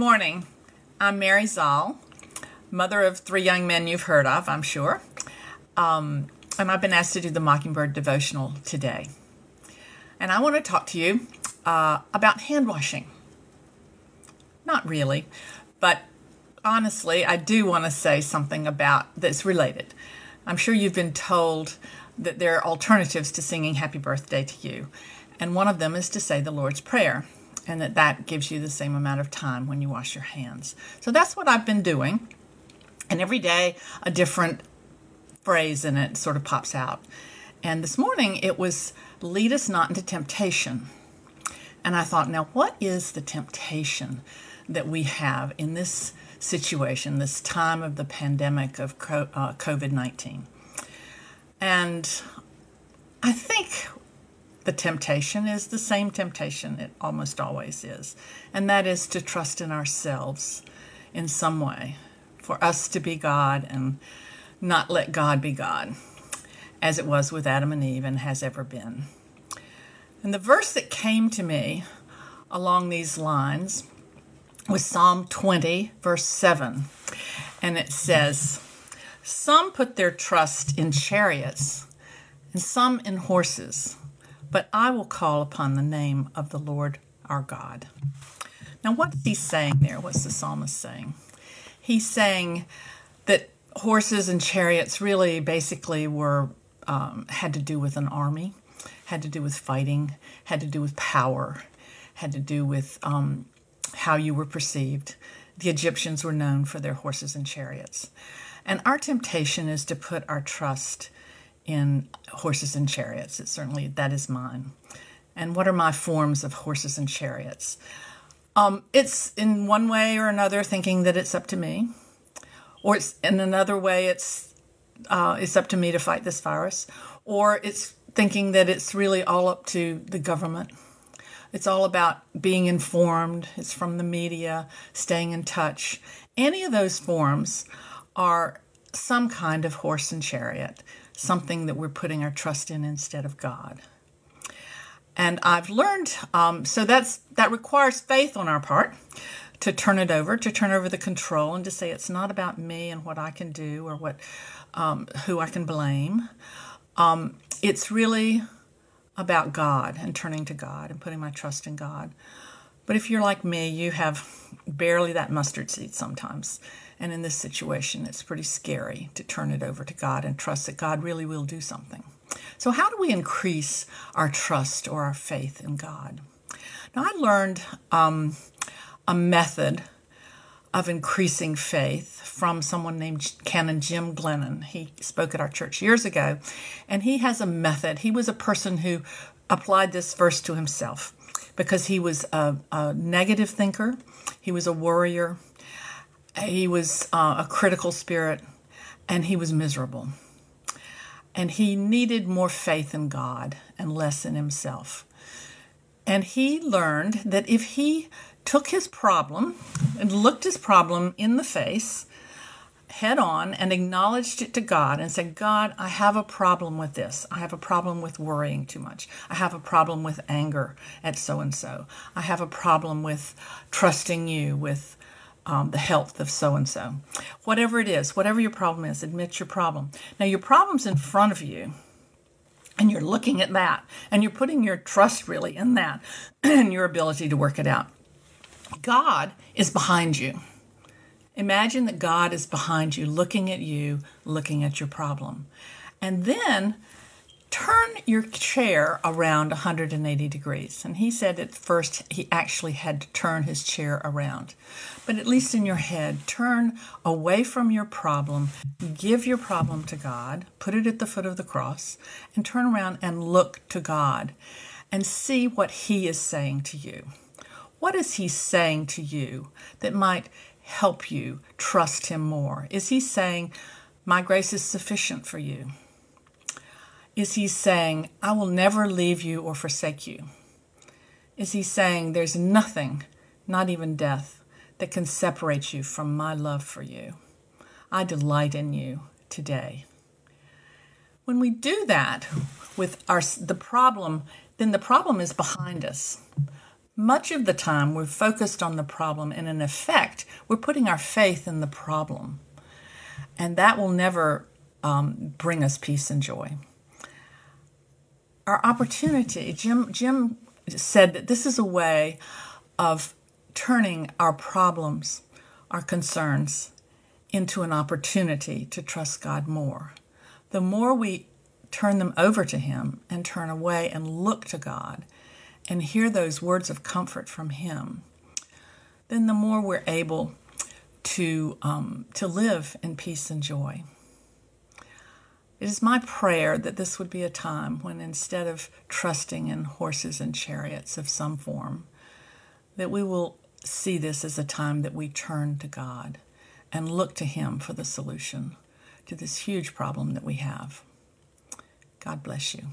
Morning. I'm Mary Zahl, mother of three young men you've heard of, I'm sure. Um, and I've been asked to do the Mockingbird devotional today. And I want to talk to you uh, about hand washing. Not really, but honestly, I do want to say something about that's related. I'm sure you've been told that there are alternatives to singing happy birthday to you. And one of them is to say the Lord's Prayer and that that gives you the same amount of time when you wash your hands. So that's what I've been doing. And every day a different phrase in it sort of pops out. And this morning it was lead us not into temptation. And I thought, now what is the temptation that we have in this situation, this time of the pandemic of uh, COVID 19? And I think the temptation is the same temptation it almost always is, and that is to trust in ourselves in some way, for us to be God and not let God be God, as it was with Adam and Eve and has ever been. And the verse that came to me along these lines was Psalm 20, verse 7. And it says, Some put their trust in chariots, and some in horses but I will call upon the name of the Lord our God. Now, what's he saying there? What's the psalmist saying? He's saying that horses and chariots really basically were um, had to do with an army, had to do with fighting, had to do with power, had to do with um, how you were perceived. The Egyptians were known for their horses and chariots. And our temptation is to put our trust in horses and chariots. It certainly that is mine. And what are my forms of horses and chariots? Um, it's in one way or another thinking that it's up to me, or it's in another way it's uh, it's up to me to fight this virus, or it's thinking that it's really all up to the government. It's all about being informed. It's from the media, staying in touch. Any of those forms are some kind of horse and chariot something that we're putting our trust in instead of God. And I've learned, um, so that's that requires faith on our part to turn it over, to turn over the control, and to say it's not about me and what I can do or what um, who I can blame. Um, it's really about God and turning to God and putting my trust in God. But if you're like me, you have barely that mustard seed sometimes. And in this situation, it's pretty scary to turn it over to God and trust that God really will do something. So, how do we increase our trust or our faith in God? Now, I learned um, a method of increasing faith from someone named Canon Jim Glennon. He spoke at our church years ago, and he has a method. He was a person who applied this verse to himself because he was a, a negative thinker, he was a worrier, he was uh, a critical spirit and he was miserable. And he needed more faith in God and less in himself. And he learned that if he took his problem and looked his problem in the face head on and acknowledged it to God and said, God, I have a problem with this. I have a problem with worrying too much. I have a problem with anger at so and so. I have a problem with trusting you, with um, the health of so and so. Whatever it is, whatever your problem is, admit your problem. Now, your problem's in front of you, and you're looking at that, and you're putting your trust really in that and your ability to work it out. God is behind you. Imagine that God is behind you, looking at you, looking at your problem. And then turn your chair around 180 degrees. And he said at first he actually had to turn his chair around. But at least in your head, turn away from your problem, give your problem to God, put it at the foot of the cross, and turn around and look to God and see what he is saying to you. What is he saying to you that might help you trust him more? Is he saying, My grace is sufficient for you? Is he saying, I will never leave you or forsake you? Is he saying, There's nothing, not even death, that can separate you from my love for you? I delight in you today. When we do that with our the problem, then the problem is behind us. much of the time we're focused on the problem, and in effect, we're putting our faith in the problem. And that will never um, bring us peace and joy. Our opportunity, Jim, Jim said that this is a way of turning our problems, our concerns, into an opportunity to trust God more. The more we turn them over to Him and turn away and look to God and hear those words of comfort from Him, then the more we're able to, um, to live in peace and joy. It is my prayer that this would be a time when instead of trusting in horses and chariots of some form, that we will see this as a time that we turn to God and look to Him for the solution to this huge problem that we have. God bless you.